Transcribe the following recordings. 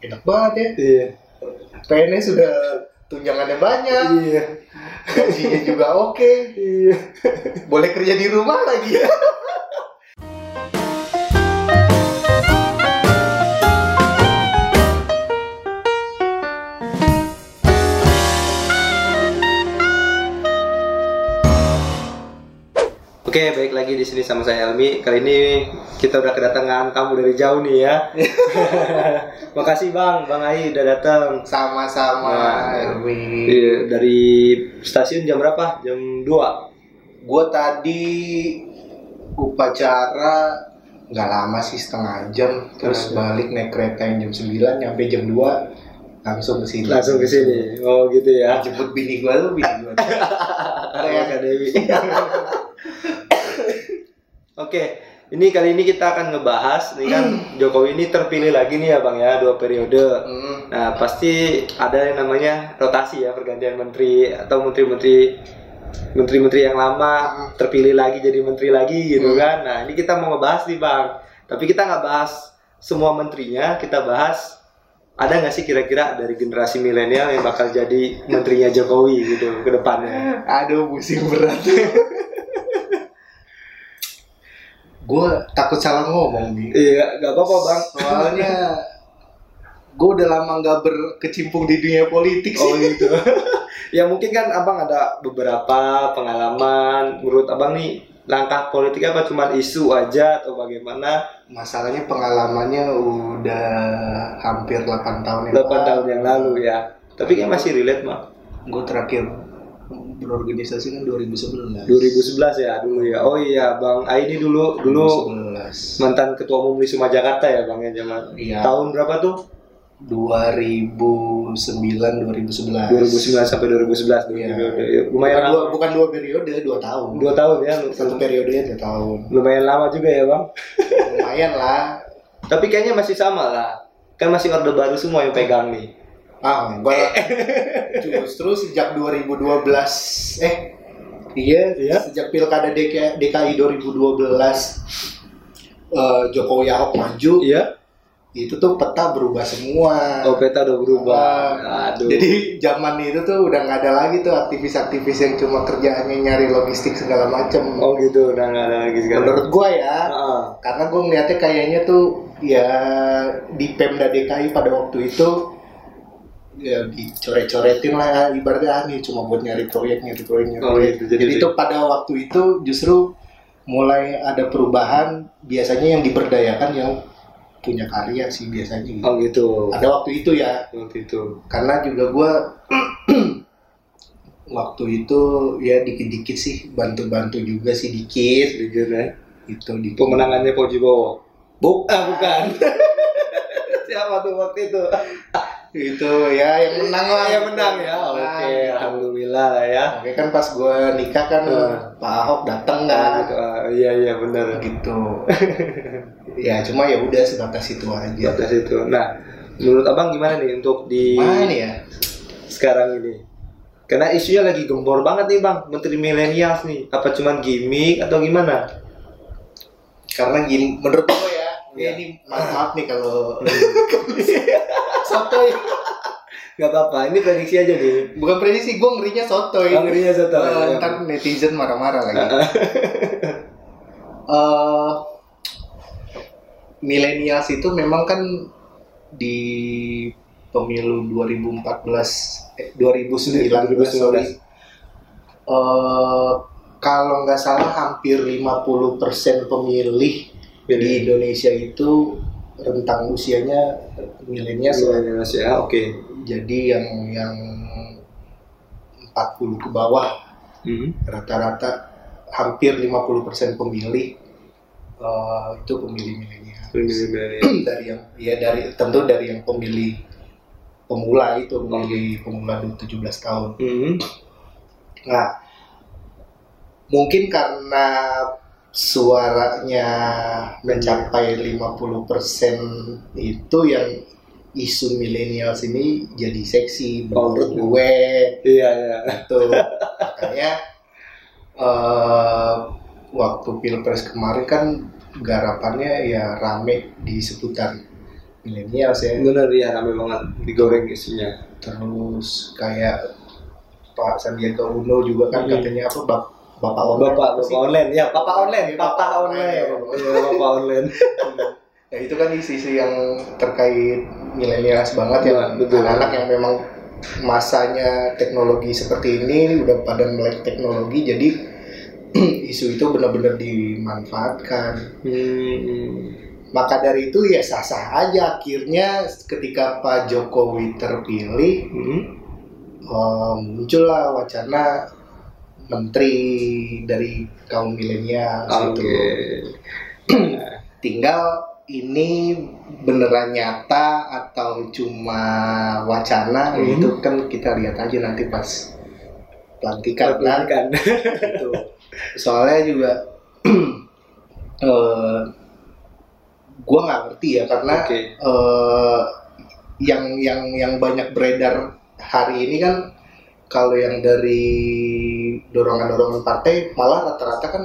enak banget ya Iya. PNS sudah tunjangannya banyak Iya. gajinya juga oke Iya. boleh kerja di rumah lagi ya Oke, baik lagi di sini sama saya Elmi. Kali ini kita udah kedatangan tamu dari jauh nih ya. Makasih Bang, Bang Ai udah datang. sama-sama Nah, Iya, dari stasiun jam berapa? Jam 2. gue tadi upacara nggak lama sih setengah jam terus balik naik kereta yang jam 9 nyampe jam 2 langsung ke sini Langsung ke sini. Oh, gitu ya. jemput bini gue tuh bini gue Dewi. Oke, ini kali ini kita akan ngebahas nih kan Jokowi ini terpilih lagi nih ya Bang ya, dua periode. Hmm, Nah, pasti ada yang namanya rotasi ya, pergantian menteri atau menteri-menteri menteri-menteri yang lama terpilih lagi jadi menteri lagi gitu Hmm. kan. Nah, ini kita mau ngebahas nih, Bang. Tapi kita nggak bahas semua menterinya, kita bahas ada nggak sih kira-kira dari generasi milenial yang bakal jadi menterinya Jokowi gitu ke depannya? aduh pusing berat gue takut salah ngomong nih Iya, nggak apa-apa, Bang. soalnya gue udah lama nggak berkecimpung di dunia politik sih Oh gitu. ya mungkin kan abang ada beberapa pengalaman. Menurut abang nih langkah politik apa cuma isu aja atau bagaimana? masalahnya pengalamannya udah hampir 8 tahun 8 tahun yang lalu ya. Tapi kan masih relate mah. gue terakhir berorganisasi kan 2011 2011 ya dulu ya. Oh iya bang Aidi dulu dulu 2011 mantan ketua umum Lisuma Jakarta ya bang ya zaman. Iya. Tahun berapa tuh? 2009 2011 2009 sampai 2011 tuh. Iya. periode. Ya, Lumayan bukan dua, bukan dua periode dua tahun Dua tahun ya. satu periode dua tahun Lumayan lama juga ya bang. lumayan lah Tapi kayaknya masih sama lah. Kan masih orde baru semua yang pegang nih. Ah enggak lah. justru sejak 2012 eh iya, Iya. sejak pilkada DKI, DKI 2012 eh, Jokowi Ahok maju Iya. itu tuh peta berubah semua Oh peta udah berubah. Ah, Aduh. Jadi zaman itu tuh udah nggak ada lagi tuh aktivis-aktivis yang cuma kerjaannya nyari logistik segala macem. oh gitu udah nggak ada lagi sekarang. Menurut gua ya, Ah, karena gua ngeliatnya kayaknya tuh ya di Pemda DKI pada waktu itu ya dicoret-coretin lah ya, ibaratnya ah, nih cuma buat nyari proyek nyari proyek nyari Oh, proyek. gitu. Jadi- Jadi, tuh pada waktu itu justru mulai ada perubahan biasanya yang diberdayakan yang punya karya sih biasanya gitu. oh gitu. Ada waktu itu ya, Waktu itu. karena juga gue waktu itu ya dikit-dikit sih bantu-bantu juga sih dikit Sedikit ya. itu di Pemenangannya Pak Jibowo. Buk, Ah bukan. Siapa tuh waktu itu? Itu ya yang menang lah Yang menang ya. Oke, gitu. alhamdulillah lah ya. Oke kan pas gue nikah kan Hmm. Pak Ahok datang Nah, kan. Ah, iya iya benar. gitu ya cuma ya udah sebatas itu aja Di atas itu. Nah, menurut abang gimana nih untuk di mana ya sekarang ini? Karena isunya lagi gembor banget nih bang, menteri milenials nih. Apa cuman gimmick atau gimana? karena gini menurut gue ya Iya. ini maaf, maaf nih kalau sotoy Gak apa-apa, ini prediksi aja nih. bukan prediksi gue ngerinya sotoy Oh, ngerinya sotoy. Eh, ntar netizen marah-marah lagi eh milenials itu memang kan di pemilu 2014 eh, 2019 2019. sorry Eh, kalau nggak salah hampir 50% pemilih di Indonesia itu rentang usianya milenial ya, oke. jadi yang yang 40 ke bawah Hmm. rata-rata hampir 50% pemilih eh, itu pemilih milenial Milenial. dari yang ya dari tentu dari yang pemilih pemula itu pemilih pemula 17 tahun. Hmm. Nah, mungkin karena suaranya mencapai 50% itu yang isu milenial ini jadi seksi Oh, menurut gitu. gue Iya iya. itu makanya eh, waktu pilpres kemarin kan garapannya ya rame di seputar milenial ya Bener ya rame banget digoreng isunya. terus kayak Pak Sandiaga Uno juga kan Hmm. katanya apa bapak online. Bapak, bapak online, ya bapak online, bapak bapak online, bapak online. Ya itu kan isu-isu yang terkait milenial banget ya, Iya, betul. anak-anak yang memang masanya teknologi seperti ini udah pada melek teknologi jadi isu itu benar-benar dimanfaatkan. Hmm, Maka dari itu ya sah-sah aja. Akhirnya ketika Pak Jokowi terpilih hmm. eh, muncullah wacana menteri dari kaum milenial Oke. gitu. Tinggal ini beneran nyata atau cuma wacana Hmm. itu kan kita lihat aja nanti pas pelantikan kan kan. gitu. Soalnya juga eh gua nggak ngerti ya karena Oke. eh, yang yang yang banyak beredar hari ini kan kalau yang dari dorongan-dorongan partai malah rata-rata kan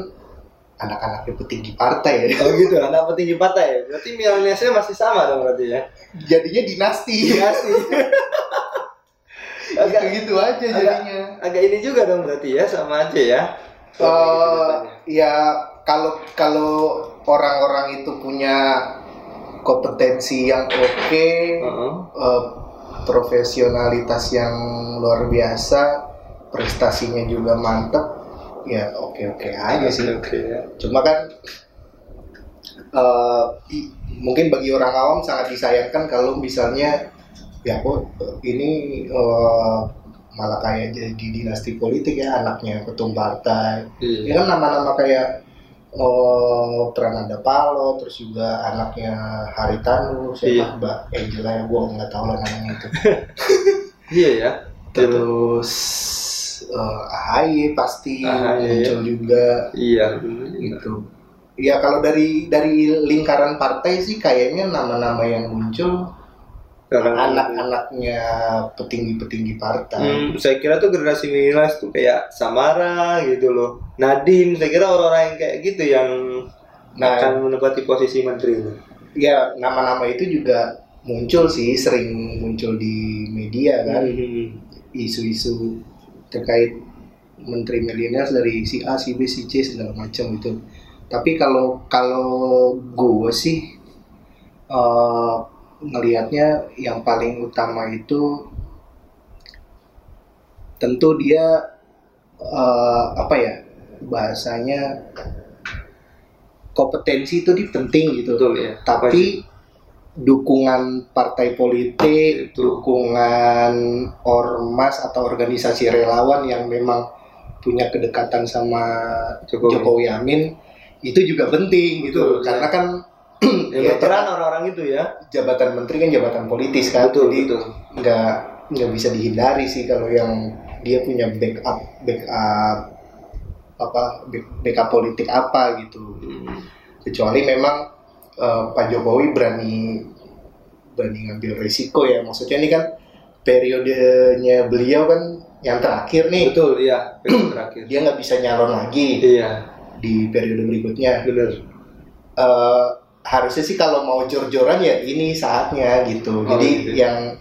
anak-anaknya petinggi partai ya. Oh gitu, anak petinggi partai. Berarti milenialnya masih sama dong berarti ya. Jadinya dinasti. Sih. agak, Gitu-gitu aja agak- jadinya. agak ini juga dong berarti ya, sama aja ya. Eh, ya kalau kalau orang-orang itu punya kompetensi yang oke, Heeh. eh, profesionalitas yang luar biasa, prestasinya juga mantep, ya oke-oke aja sih. Oke ya. Cuma kan eh, i- mungkin bagi orang awam sangat disayangkan kalau misalnya ya kok eh, ini eh, malah kayak jadi dinasti politik ya anaknya ketum partai. Ya Iya. kan nama-nama kayak oh Prananda Palo, terus juga anaknya Haritanu, Iya. siapa Mbak Angela ya gue nggak tahu lah namanya itu. Iya ya. Terus eh, AHY pasti AHY, muncul juga Iya. gitu. Ya kalau dari dari lingkaran partai sih kayaknya nama-nama yang muncul anak-anaknya petinggi-petinggi partai. Hmm, saya kira tuh generasi milenial tuh kayak Samara gitu loh. Nadim, saya kira orang-orang yang kayak gitu yang Nah, akan menempati posisi menteri. ya nama-nama itu juga muncul sih, sering muncul di media kan. Hmm. isu-isu terkait menteri milenial dari si A, si B, si C segala macam itu. Tapi kalau kalau gue sih eh, ngelihatnya yang paling utama itu tentu dia eh, apa ya bahasanya kompetensi itu di penting gitu. Betul ya. Tapi dukungan partai politik, Itu. dukungan ormas atau organisasi relawan yang memang punya kedekatan sama Jokowi. Jokowi, Amin itu juga penting gitu Betul, karena ya. kan yang ya, berperan orang-orang itu ya. jabatan menteri kan jabatan politis kan Betul, jadi betul. nggak nggak bisa dihindari sih kalau yang dia punya backup backup apa back- backup politik apa gitu Hmm. kecuali memang eh, Pak Jokowi berani berani ngambil risiko ya maksudnya ini kan periodenya beliau kan yang terakhir nih Betul, iya. Terakhir. dia nggak bisa nyalon lagi Iya, di periode berikutnya benar. Eh, harusnya sih kalau mau jor-joran ya ini saatnya gitu Oh, jadi gitu. yang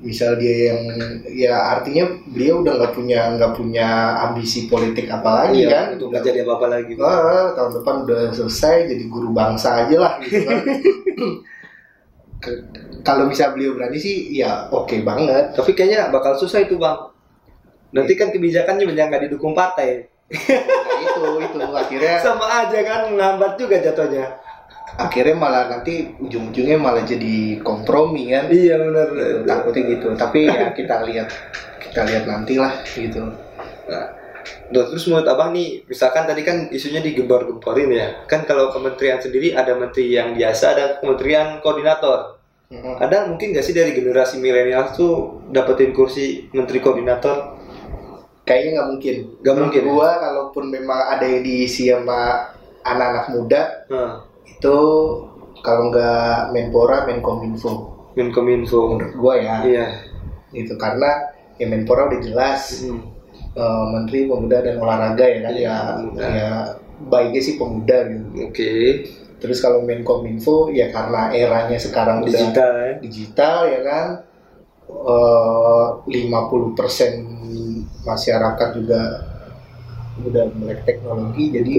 misal dia yang ya artinya beliau udah nggak punya nggak punya ambisi politik apa lagi Iya, kan itu nggak jadi apa-apa lagi. Wah, tahun depan udah selesai jadi guru bangsa aja lah gitu kan. Kalau bisa beliau berani sih ya oke banget. Tapi kayaknya bakal susah itu bang. Nanti kan kebijakannya banyak nggak didukung partai. Nah, itu itu akhirnya Sama aja kan menghambat juga jatuhnya. Akhirnya malah nanti ujung-ujungnya malah jadi kompromi kan. Iya benar. Takutnya gitu. Tapi ya kita lihat kita lihat nantilah gitu. Nah, terus menurut abang nih, misalkan tadi kan isunya digempor-gemporin ya. Kan kalau kementerian sendiri ada menteri yang biasa, ada kementerian koordinator. Mm. Ada mungkin nggak sih dari generasi milenial tuh dapetin kursi menteri koordinator? Kayaknya nggak mungkin. Nggak Menurut mungkin, ya? Gua kalaupun memang ada yang diisi sama anak-anak muda Nah, itu kalau nggak Menpora, Menkominfo. Menkominfo. Menurut gua ya. Iya. gitu karena ya Menpora udah jelas Hmm. eh, Menteri Pemuda dan Olahraga ya kan Iya, ya ya baiknya sih pemuda gitu Oke. Terus kalau Menkominfo ya karena eranya sekarang udah digital ya. digital ya kan eh, 50% masyarakat juga udah melek teknologi jadi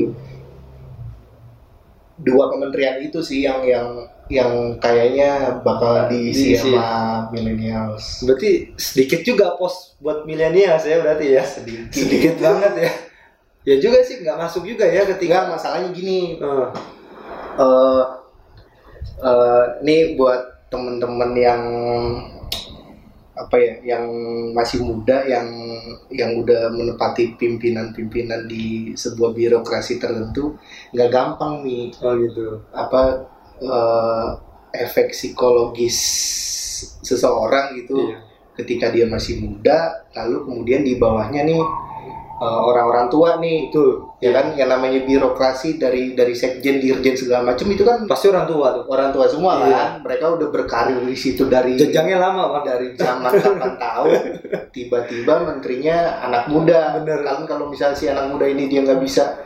dua kementerian itu sih yang yang yang kayaknya bakal diisi Diisi. sama millennials Berarti sedikit juga pos buat milenial ya berarti ya. sedikit Sedikit banget ya. Ya juga sih nggak masuk juga ya ketika. masalahnya gini Eh, eh eh, ini buat temen-temen yang apa ya yang masih muda yang yang udah menepati pimpinan-pimpinan di sebuah birokrasi tertentu nggak gampang nih oh gitu. apa eh, efek psikologis seseorang gitu Iya. ketika dia masih muda lalu kemudian di bawahnya nih eh, orang-orang tua nih Betul. ya kan yang namanya birokrasi dari dari sekjen dirjen segala macam itu kan Pasti orang tua tuh. orang tua semua Iya. kan mereka udah berkarir di situ dari Jenjangnya lama bang. dari zaman 8 tahun tiba-tiba menterinya anak muda Bener. kan kalau misalnya si anak muda ini dia nggak bisa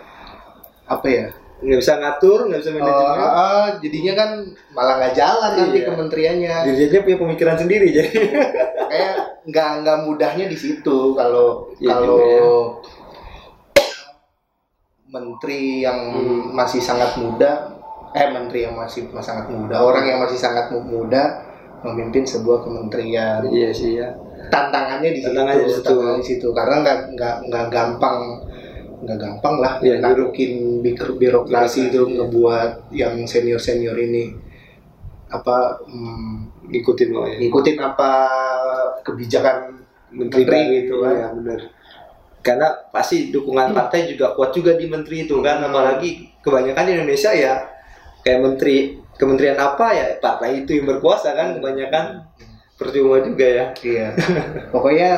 apa ya Nggak bisa ngatur, nggak bisa manajemen. ah, jadinya kan malah nggak jalan nanti Iya. kementeriannya Dirinya punya pemikiran sendiri jadi. kayak nggak nggak mudahnya di situ kalau Iya kalau ya. menteri yang Hmm. masih sangat muda eh menteri yang masih sangat muda orang yang masih sangat mu- muda memimpin sebuah kementerian iya sih ya. tantangannya di situ Tantangannya di situ. tantangannya di situ karena nggak nggak nggak gampang nggak gampang lah Iya, narukin bir- birokrasi itu Birokrasi, iya. ngebuat yang senior senior ini apa hmm, Ngikutin lo ya. ngikutin apa kebijakan menteri, Menteri gitu kan. ya benar karena pasti dukungan partai juga kuat juga di menteri itu kan Hmm. apalagi kebanyakan di Indonesia ya kayak menteri kementerian apa ya partai itu yang berkuasa kan kebanyakan percuma juga ya Iya. Pokoknya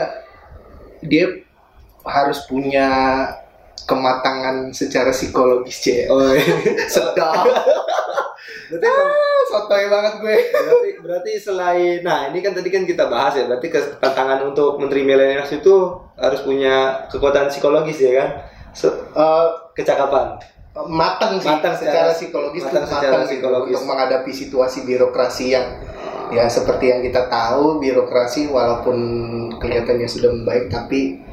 dia harus punya kematangan secara psikologis ya. oh iya. Sedap. berarti Ah, Sotoy banget gue. berarti berarti selain nah ini kan tadi kan kita bahas ya berarti tantangan untuk menteri milenial itu harus punya kekuatan psikologis ya kan Se- Eh, kecakapan matang sih Matang secara, secara- psikologis matang secara matang psikologis. untuk menghadapi situasi birokrasi yang ya seperti yang kita tahu birokrasi walaupun kelihatannya sudah membaik tapi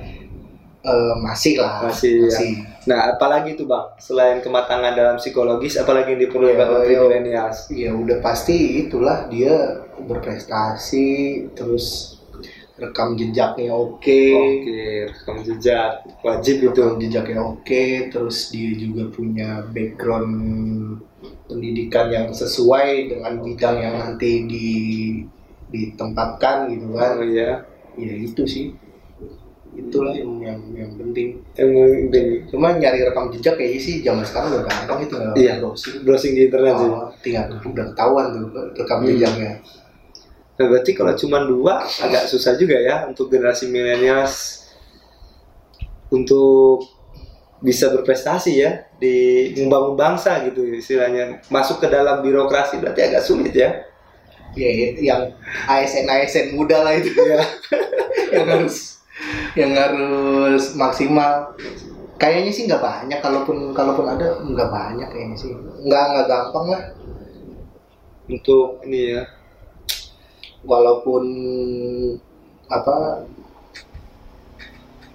eh, masih lah Masih, ya. Nah, apalagi tuh bang, selain kematangan dalam psikologis, apalagi yang diperlukan Iya, menteri iya. milenials? ya udah pasti itulah dia berprestasi terus rekam jejaknya oke Oke, rekam jejak wajib itu. rekam jejaknya oke terus dia juga punya background pendidikan yang sesuai dengan bidang yang nanti di ditempatkan gitu kan Oh iya, ya itu sih itulah yang yang, yang penting yang penting cuma nyari rekam jejak kayaknya sih zaman sekarang udah gampang itu nggak Iya. browsing browsing di internet sih. Oh, tinggal udah ketahuan tuh rekam Hmm. jejaknya Nah, berarti kalau cuma dua agak susah juga ya untuk generasi milenials untuk bisa berprestasi ya di membangun bangsa gitu istilahnya masuk ke dalam birokrasi berarti agak sulit ya. ya yang ASN ASN muda lah itu Iya. yang harus yang harus maksimal. Kayaknya sih nggak banyak kalaupun kalaupun ada nggak banyak kayaknya sih. Nggak nggak gampang lah. Untuk ini ya. Walaupun apa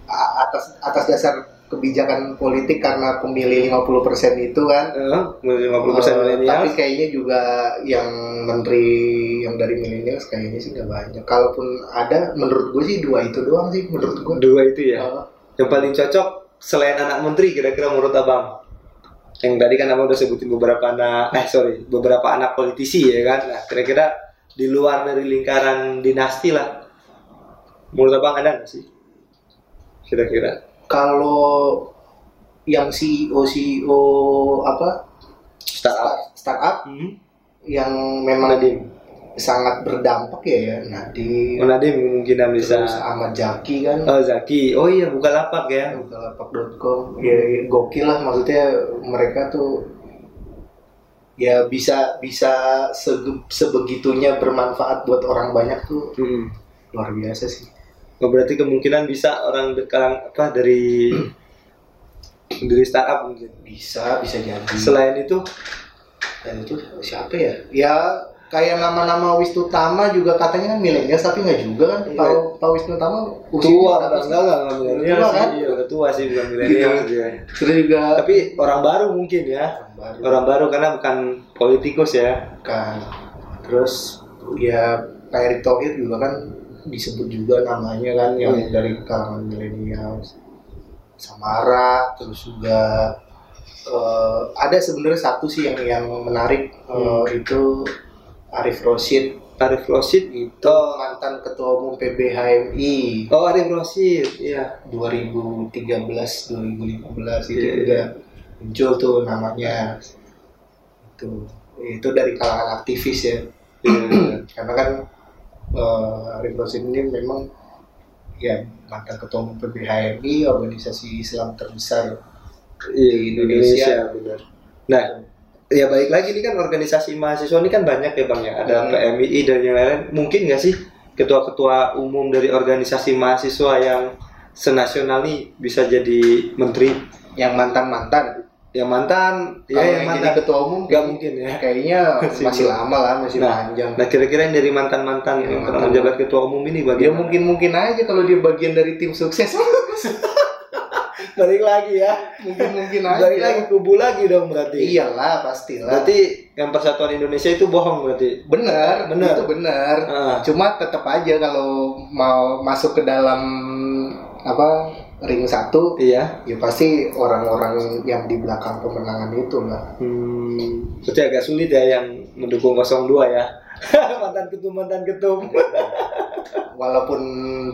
atas atas dasar kebijakan politik karena pemilih 50% itu kan. Eh, 50% Eh, milenial. tapi kayaknya juga yang menteri yang dari milenial kayaknya sih nggak banyak. Kalaupun ada menurut gue sih dua itu doang sih menurut gue dua itu ya? Eh, yang paling cocok selain anak menteri kira-kira menurut abang? Yang tadi kan abang udah sebutin beberapa anak eh sorry beberapa anak politisi ya kan? Nah kira-kira di luar dari lingkaran dinasti lah. Menurut abang ada nggak sih? Kira-kira kalau yang CEO CEO apa? Startup. Startup. Hmm? yang memang Nadim sangat berdampak ya ya. Nadiem. Oh, Nadim kemungkinan bisa terus Ahmad Jaki kan. Oh Zaki. Oh iya buka lapak ya bukalapak.com ya, ya gokil lah. Maksudnya mereka tuh ya bisa bisa sege- sebegitunya bermanfaat buat orang banyak tuh. Hmm. luar biasa sih berarti kemungkinan bisa orang sekarang apa dari dari startup mungkin? Bisa bisa jadi. Selain itu? Dan itu siapa ya? Ya kayak nama-nama Wisnu Tama juga katanya kan milenial tapi nggak juga kan? Iya. Pak Pak Wisnu Tama tua enggak enggak enggak milenial Tua kan? iya tua sih bukan milenial Iya. dia terus juga tapi orang baru mungkin ya. Baru. Orang baru karena bukan politikus ya. Kan terus ya Pak Erick Thohir juga kan disebut juga namanya kan yang Hmm. dari kalangan milenial. Samara terus juga eh, ada sebenarnya satu sih yang yang menarik Hmm. itu Arif Rosid Arif Rosid itu mantan ketua umum PBHMI oh Arif Rosid iya. 2013 2015 itu Iya, juga muncul tuh namanya. Itu itu dari kalangan aktivis ya. Iya. karena kan Rosin ini memang ya mantan ketua umum PBHMI organisasi Islam terbesar Iya, Di Indonesia. benar. Nah, ya balik lagi ini kan organisasi mahasiswa ini kan banyak ya bang ya. Ada Hmm. PMII dan yang lain. Mungkin nggak sih ketua-ketua umum dari organisasi mahasiswa yang senasional nih bisa jadi menteri? yang mantan Yang mantan, ya Kalau yang jadi mantan. ketua umum Nggak mungkin ya. kayaknya Masih masih lama lah masih Nah, panjang Nah kira-kira yang dari mantan-mantan Yang yang pernah menjabat ketua umum ini dia bagaimana? mungkin mungkin aja kalau dia bagian dari tim sukses balik lagi ya. mungkin mungkin aja Balik lagi kubu lagi dong berarti. iyalah pastilah Berarti yang Persatuan Indonesia itu bohong berarti. benar Benar. itu benar Ah. cuma tetap aja kalau mau masuk ke dalam apa ring satu Iya. ya pasti orang-orang yang di belakang pemenangan itu lah Hmm, berarti agak sulit ya yang mendukung 02 ya. mantan ketum mantan ketum. walaupun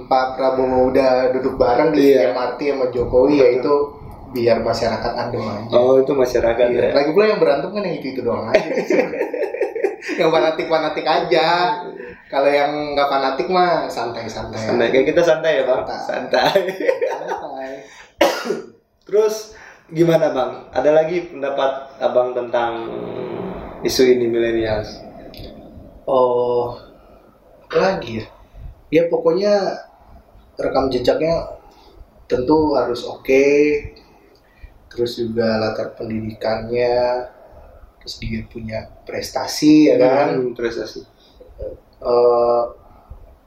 Pak Prabowo udah duduk bareng di Iya. MRT sama Jokowi ya itu biar masyarakat adem aja Oh itu masyarakat Iya. ya. lagi pula yang berantem kan yang itu itu doang aja yang fanatik fanatik aja kalau yang nggak fanatik mah santai santai Santai kayak kita santai ya bang. Santai. Santai. santai Terus gimana bang? Ada lagi pendapat abang tentang isu ini milenial? Oh, lagi ya? Ya pokoknya rekam jejaknya tentu harus oke. Terus juga latar pendidikannya, terus dia punya prestasi ya kan, Hmm, prestasi. Eh,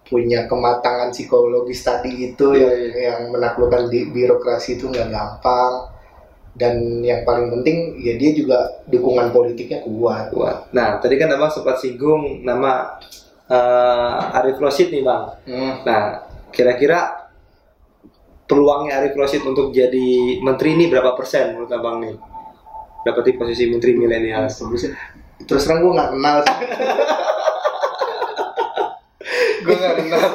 punya kematangan psikologis tadi itu Iya, yang, yang menaklukkan di birokrasi itu nggak gampang. Dan yang paling penting ya dia juga dukungan politiknya kuat. Kuat. Nah tadi kan abang sempat singgung nama eh, Arif Rosid nih bang. Hmm. Nah, kira-kira peluangnya Arif Rosid untuk jadi menteri ini berapa persen menurut abang nih? Dapat di posisi menteri milenial. Terus terang gue nggak kenal. gue nggak kenal.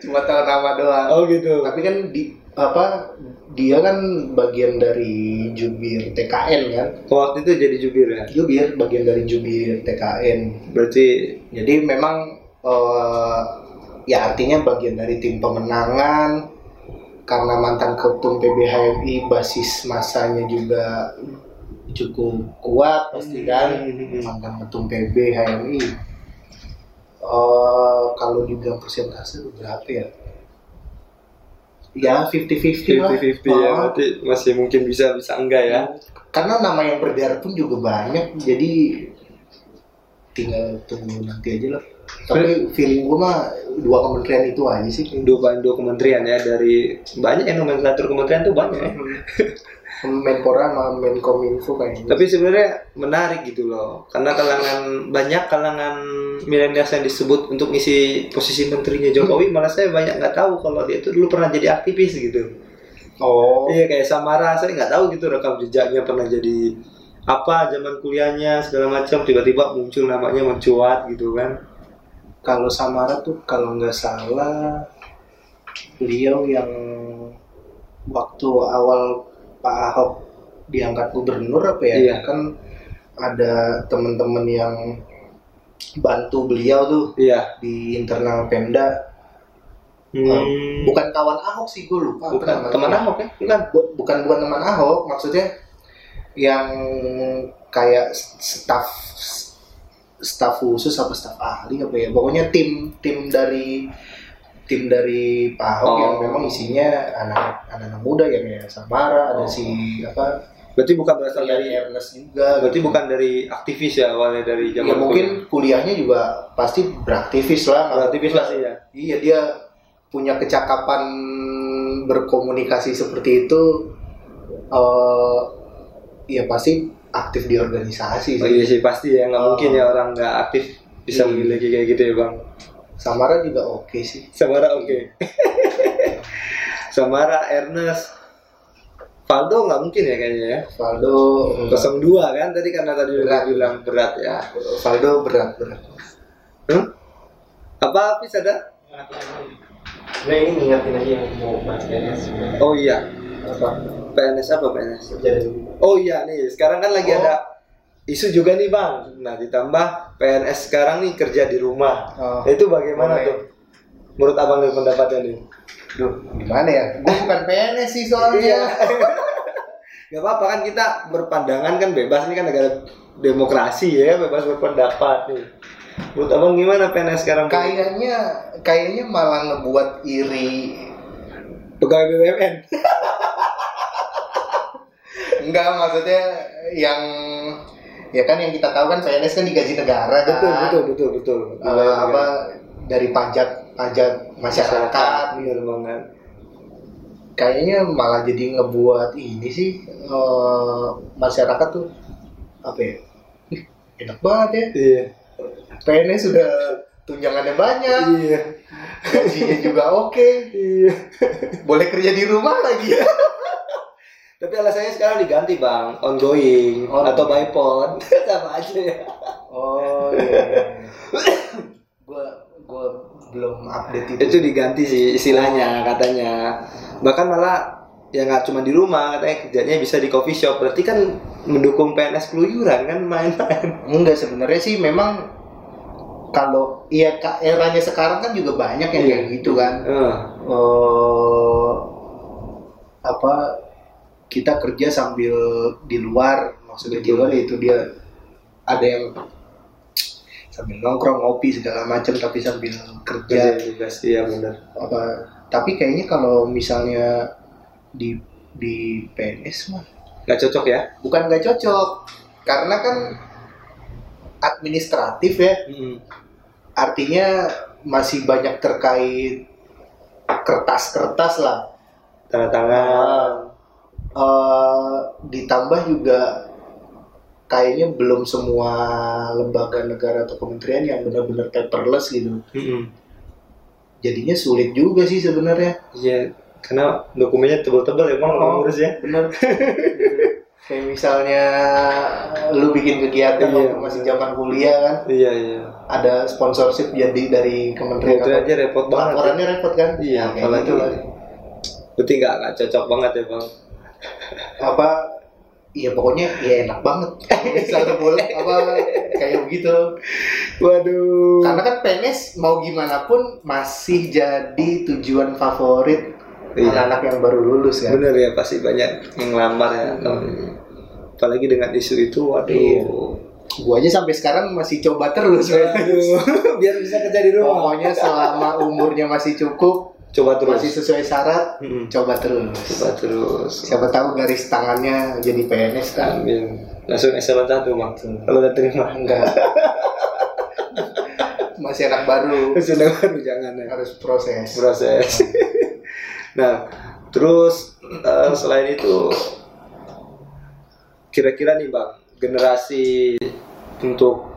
Cuma tahu nama doang. Oh gitu. Tapi kan di apa dia kan bagian dari jubir TKN kan. Waktu itu jadi jubir ya. Jubir bagian dari jubir TKN. Berarti Jadi memang eh, ya artinya bagian dari tim pemenangan karena mantan ketum PBHMI basis masanya juga cukup kuat pasti kan Hmm. mantan ketum PBHMI Eh kalau dibilang persentase berapa ya ya 50-50 lah 50-50 ya. Oh, Berarti masih mungkin bisa bisa enggak ya. karena nama yang beredar pun juga banyak jadi tinggal tunggu nanti aja lah tapi feeling gue mah dua kementerian itu aja sih Dua dua kementerian ya dari banyak yang nomenklatur kementerian tuh banyak ya. Menpora sama Menkominfo kayaknya Tapi sebenarnya menarik gitu loh, karena kalangan banyak kalangan milenial yang disebut untuk ngisi posisi menterinya Jokowi, malah saya banyak nggak tahu kalau dia itu dulu pernah jadi aktivis gitu. oh Iya kayak Samara, saya nggak tahu gitu rekam jejaknya pernah jadi apa zaman kuliahnya segala macam tiba-tiba muncul namanya mencuat gitu kan. Kalau Samara tuh kalau nggak salah beliau yang waktu awal Pak Ahok diangkat gubernur apa ya Iya. kan ada teman-teman yang bantu beliau tuh Iya. di internal Pemda Hmm, bukan kawan Ahok sih gue lupa bukan namanya. teman Ahok ya, bukan. Bu- bukan bukan teman Ahok maksudnya yang kayak staff staff khusus apa staff ahli apa ya pokoknya tim tim dari tim dari Pak Ahok Oh. yang memang isinya anak anak muda ya kayak Samara ada Oh. si apa Berarti bukan berasal dari Ernest juga berarti bukan dari aktivis ya awalnya dari ya zaman mungkin kuliahnya juga pasti beraktivis lah kuliah. aktivis lah sih ya. iya dia punya kecakapan berkomunikasi seperti itu eh ya pasti aktif di organisasi Oh sih iya sih pasti ya nggak Oh. mungkin ya orang nggak aktif bisa Iya. memiliki kayak gitu ya bang. Samara juga oke sih Samara oke. Samara Ernest Faldo nggak mungkin ya kayaknya ya. Valdo enggak. 02 kan tadi karena tadi udah Berat. bilang berat ya. Valdo berat berat Hmm? Apa Hafiz ada? Nah ini ngingetin aja yang mau bahas Oh iya, apa PNS apa PNS? Oh iya nih, sekarang kan lagi Oh. ada isu juga nih bang. Nah ditambah PNS sekarang nih kerja di rumah. Oh. Itu bagaimana Boleh. tuh? Menurut abang nih pendapatnya nih? Duh, gimana ya? Gue bukan PNS sih soalnya. Iya. Gak apa-apa kan kita berpandangan kan bebas ini kan negara demokrasi ya bebas berpendapat nih. Menurut abang gimana PNS sekarang? Kayaknya, kayaknya malah ngebuat iri. Pegawai BUMN. Enggak, maksudnya yang ya kan yang kita tahu kan PNS kan digaji negara kan. betul betul betul betul. Eh, apa dari pajak pajak masyarakat. Bener banget. Kayaknya malah jadi ngebuat ini sih eh, masyarakat tuh apa ya? Enak banget ya. Iya. PNS sudah tunjangannya banyak, Iya. gajinya juga oke, Iya. boleh kerja di rumah lagi ya. Tapi alasannya sekarang diganti bang, ongoing Oh. atau bypod sama aja ya. Oh iya. gua gua belum update itu. Itu diganti sih istilahnya katanya. Bahkan malah ya nggak cuma di rumah katanya kerjanya bisa di coffee shop. Berarti kan mendukung PNS keluyuran kan main-main. Enggak sebenarnya sih memang kalau iya eranya sekarang kan juga banyak yang Iya. kayak gitu kan. Eh, eh apa kita kerja sambil di luar maksudnya di luar itu dia ada yang sambil nongkrong ngopi segala macam tapi sambil kerja juga sih ya benar. apa tapi kayaknya kalau misalnya di di PNS mah Nggak cocok ya? bukan nggak cocok karena kan administratif ya artinya masih banyak terkait kertas-kertas lah Tanda tangan. Eh, ditambah juga kayaknya belum semua lembaga negara atau kementerian yang benar-benar paperless gitu Mm-mm. jadinya sulit juga sih sebenarnya Iya, karena dokumennya tebal-tebal ya bang, Oh. ngurus ya. bener kayak misalnya lu bikin kegiatan Iya. waktu masih zaman kuliah kan Iya iya. ada sponsorship jadi dari kementerian Itu aja repot banget. ya. laporannya repot kan Iya, gitu lah. Berarti nggak nggak cocok banget ya bang. apa ya pokoknya ya enak banget misalnya boleh apa kayak begitu Waduh. karena kan PNS mau gimana pun masih jadi tujuan favorit Iya. anak-anak yang baru lulus kan Bener ya pasti banyak yang ngelamar ya tahun ini. Apalagi dengan isu itu, waduh. Iya. gua aja sampai sekarang masih coba terus. Waduh, biar bisa kerja di rumah. pokoknya selama umurnya masih cukup Coba terus. masih sesuai syarat Mm-mm. coba terus Coba terus. siapa tahu garis tangannya jadi PNS kan Amin. Langsung eselon satu bang. Kalau udah terima. enggak masih anak baru Sudah baru jangan ya. harus proses proses. nah, terus eh, selain itu, kira-kira nih bang, generasi untuk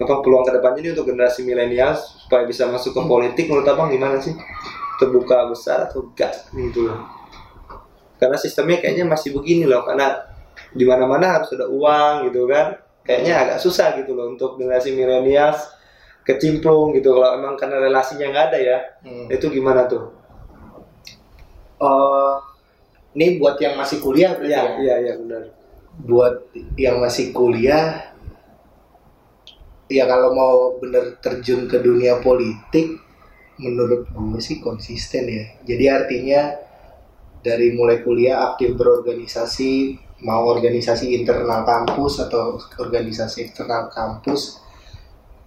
apa peluang ke depannya ini untuk generasi milenial supaya bisa masuk ke politik menurut abang gimana sih? Terbuka besar atau enggak gitu loh? Karena sistemnya kayaknya masih begini loh, karena di mana-mana harus ada uang gitu kan. Kayaknya agak susah gitu loh untuk generasi milenial kecimplung gitu kalau emang karena relasinya nggak ada ya Hmm. itu gimana tuh? Eh, ini buat yang masih kuliah berarti ya? iya iya benar. buat yang masih kuliah ya kalau mau bener terjun ke dunia politik menurut gue sih konsisten ya jadi artinya dari mulai kuliah aktif berorganisasi mau organisasi internal kampus atau organisasi eksternal kampus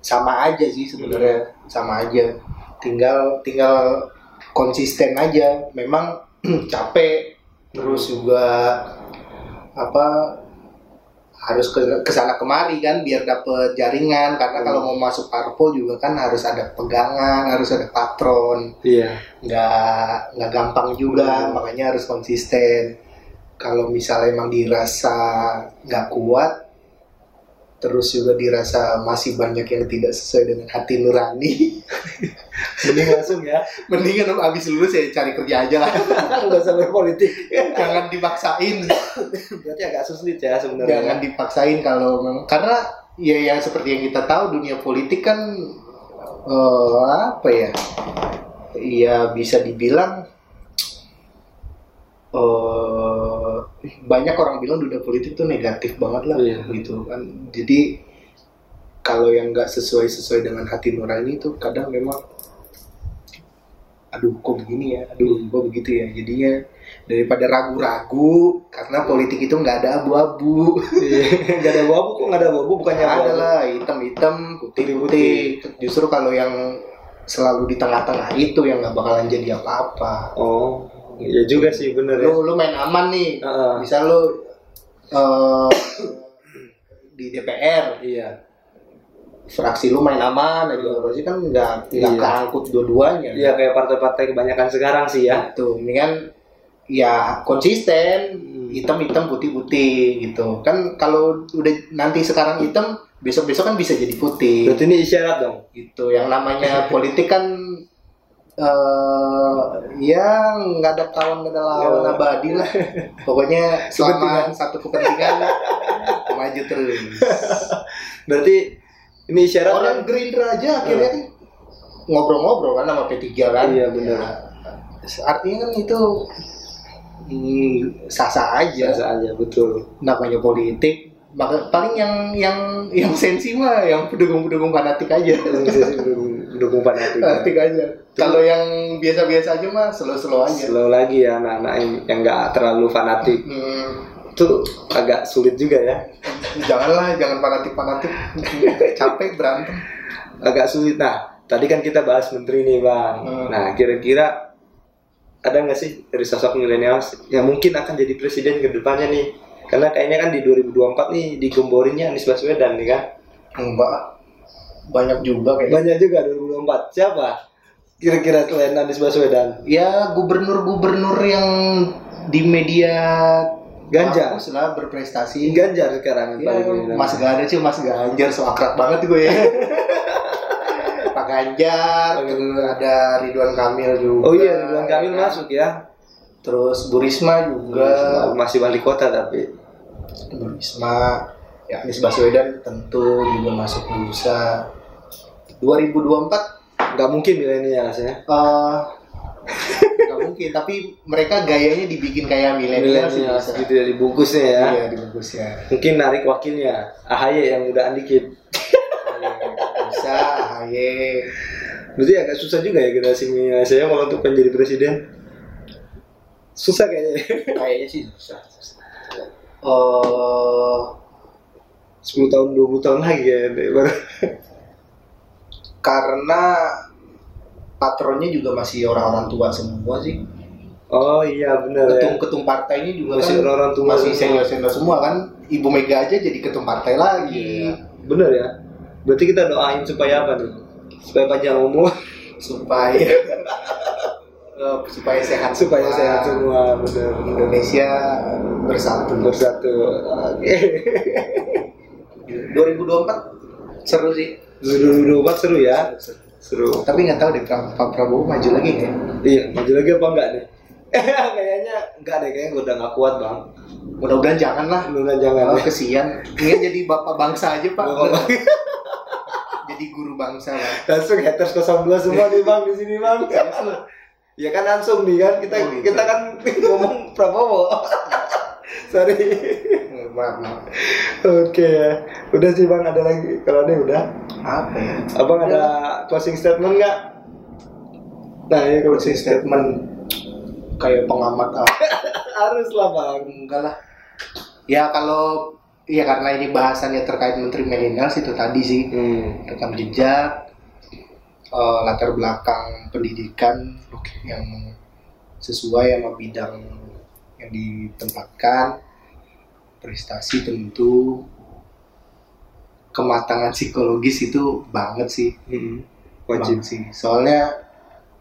sama aja sih sebenarnya sama aja tinggal tinggal konsisten aja memang capek terus juga apa harus ke ke sana kemari kan biar dapet jaringan. Karena kalau mau masuk parpol juga kan harus ada pegangan harus ada patron. Iya. nggak nggak gampang juga makanya harus konsisten. Kalau misalnya emang dirasa nggak kuat terus juga dirasa masih banyak yang tidak sesuai dengan hati nurani Mending langsung ya. mendingan abis lulus ya cari kerja aja lah Enggak usah berpolitik. jangan dipaksain Berarti agak sulit ya sebenarnya. jangan dipaksain kalau memang karena ya yang seperti yang kita tahu dunia politik kan eh, apa ya ya bisa dibilang eh banyak orang bilang dunia politik tuh negatif banget lah Iya. gitu kan. Jadi kalau yang nggak sesuai sesuai dengan hati nurani itu kadang memang aduh kok begini ya? Aduh kok begitu ya? Jadinya daripada ragu-ragu karena politik itu nggak ada abu-abu. Iya. Gak ada abu kok nggak ada abu bukannya ada abu-abu. lah hitam-hitam putih-putih justru kalau yang selalu di tengah-tengah itu yang nggak bakalan jadi apa-apa. Oh, ya juga sih bener ya. lu lu main aman nih Heeh. bisa lu eh, di DPR Iya. fraksi lu main aman aja berarti kan nggak nggak Iya. keangkut dua-duanya Iya kayak partai-partai kebanyakan sekarang sih ya. tuh ini kan ya konsisten Hmm. hitam-hitam putih-putih gitu kan kalau udah nanti sekarang hitam besok-besok kan bisa jadi putih Berarti ini isyarat dong. gitu yang namanya politik kan eh ya nggak ada kawan nggak ada lawan abadi lah. Pokoknya selama satu kepentingan maju terus. Berarti ini isyarat kan? orang Gerindra aja akhirnya kan ngobrol-ngobrol kan sama P3 kan? Iya, benar. Ya, artinya kan itu hmm, sah-sah aja. Biasa aja betul. namanya politik maka paling yang yang yang sensi mah yang pendukung-pendukung fanatik aja Dukung fanatik. fanatik aja kalau yang biasa-biasa aja mah slow-slow aja Slow lagi ya anak-anak yang yang nggak terlalu fanatik. Hmm, Itu agak sulit juga ya. janganlah jangan fanatik-fanatik capek berantem Agak sulit. Nah, tadi kan kita bahas menteri nih bang. Hmm. Nah, kira-kira ada nggak sih dari sosok milenial yang mungkin akan jadi presiden ke depannya nih? Karena kayaknya kan di 2024 nih digomborinnya Anies Baswedan nih kan. enggak banyak juga kayak Banyak juga 2024. Siapa? Kira-kira selain Anies Baswedan? ya gubernur-gubernur yang di media Ganjar. bagus lah berprestasi Ganjar sekarang ya, paling. Mas Ganjar sih Mas Ganjar so akrab banget gue ya Pak Ganjar terus ada Ridwan Kamil juga Oh iya, Ridwan Kamil ya masuk ya. terus Bu Risma juga Masih wali kota tapi. Bu Risma ya Anies Baswedan tentu juga masuk bursa 2024 nggak mungkin milenial ya. eh nggak mungkin tapi mereka gayanya dibikin kayak milenial sih bisa gitu ya dibungkusnya ya. iya dibungkus ya Mungkin narik wakilnya AHY yang udah dikit. bisa AHY Berarti agak susah juga ya generasi milenial saya kalau untuk menjadi presiden. Susah kayaknya. kayaknya sih susah eh 10 tahun 20 tahun lagi kayaknya baru. karena patronnya juga masih orang-orang tua semua sih Oh iya benar ya. ketum-ketum partainya juga Masih kan orang tua masih semua. senior-senior semua kan Ibu Mega aja jadi ketum partai lagi Iya. Bener ya. Berarti kita doain supaya apa nih? Supaya panjang umur, supaya eh, supaya sehat supaya semua. sehat semua, bener. Indonesia bersatu Bersatu. Oke. 2024 seru sih 2024 seru ya. Seru. tapi nggak tahu deh Pra- Pak Prabowo maju lagi nggak ya? Iya, maju lagi apa enggak nih? kayaknya enggak deh, kayaknya gue udah gak kuat bang. mudah-mudahan jangan lah Udah jangan Oh, deh. kesian ingin jadi bapak bangsa aja pak jadi guru bangsa lah Langsung haters 02 semua nih bang di sini bang. Ya kan langsung nih kan kita Oh, gitu. kita kan ngomong Prabowo. Sorry. Maaf maaf Oke ya. Udah sih bang ada lagi. Kalau ini udah. apa ya Abang ada closing statement nggak? Nah ya closing statement kayak pengamat apa Harus lah bang. enggak lah ya kalau ya karena ini bahasannya terkait menteri milenial itu tadi sih Hmm. rekam jejak eh, latar belakang pendidikan yang sesuai sama bidang yang ditempatkan prestasi tentu kematangan psikologis itu banget sih Hmm. Wajib. banget sih soalnya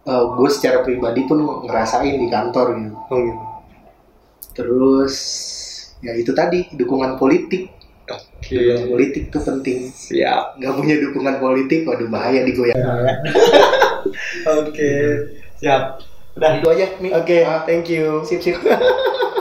gue secara pribadi pun ngerasain di kantor gitu Oh gitu. terus ya itu tadi dukungan politik Oke. dukungan politik tuh penting Siap. nggak punya dukungan politik waduh bahaya digoyang Oke. Siap. Udah. itu aja Mi. Oke, Ah, thank you. sip sip